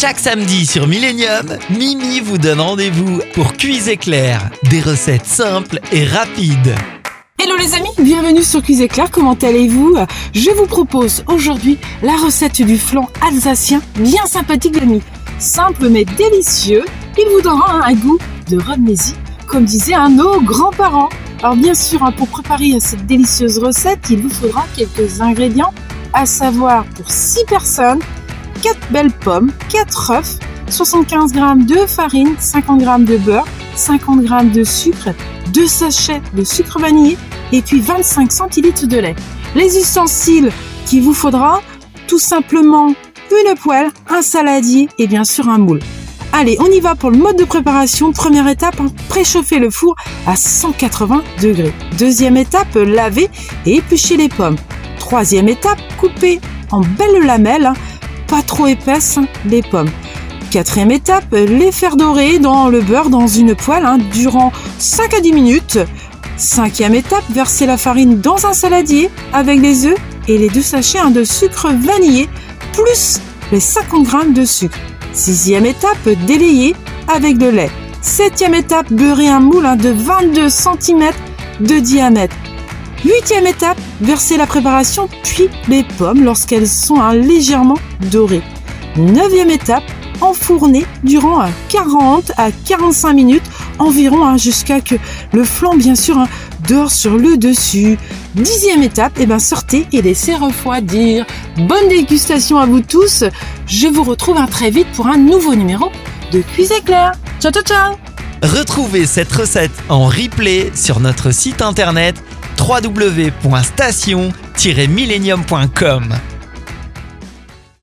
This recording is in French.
Chaque samedi sur Millennium, Mimi vous donne rendez-vous pour Cuise éclair. Des recettes simples et rapides. Hello les amis, bienvenue sur Cuisine Éclair, comment allez-vous? Je vous propose aujourd'hui la recette du flan alsacien bien sympathique d'amis. Simple mais délicieux, il vous donnera un goût de Rodnésie, comme disaient nos grands-parents. Alors bien sûr, hein, pour préparer cette délicieuse recette, il vous faudra quelques ingrédients, à savoir pour 6 personnes, 4 belles pommes, 4 œufs, 75 g de farine, 50 g de beurre, 50 g de sucre, 2 sachets de sucre vanillé et puis 25 centilitres de lait. Les ustensiles qu'il vous faudra, tout simplement une poêle, un saladier et bien sûr un moule. Allez, on y va pour le mode de préparation. Première étape, hein, préchauffer le four à 180 degrés. Deuxième étape, laver et éplucher les pommes. Troisième étape, couper en belles lamelles, hein, pas trop épaisses, hein, les pommes. Quatrième étape, les faire dorer dans le beurre dans une poêle durant 5 à 10 minutes. Cinquième étape, verser la farine dans un saladier avec les œufs et les deux sachets de sucre vanillé plus les 50 g de sucre. Sixième étape, délayer avec de lait. Septième étape, beurrer un moule de 22 cm de diamètre. Huitième étape, verser la préparation puis les pommes lorsqu'elles sont légèrement dorées. Neuvième étape, enfourner durant 40 à 45 minutes environ hein, jusqu'à que le flanc bien sûr hein, sur le dessus. Dixième étape, et eh ben sortez et laissez refroidir. Bonne dégustation à vous tous. Je vous retrouve hein, très vite pour un nouveau numéro de Cuisine Éclair. Ciao ciao ciao Retrouvez cette recette en replay sur notre site internet www.station-millennium.com.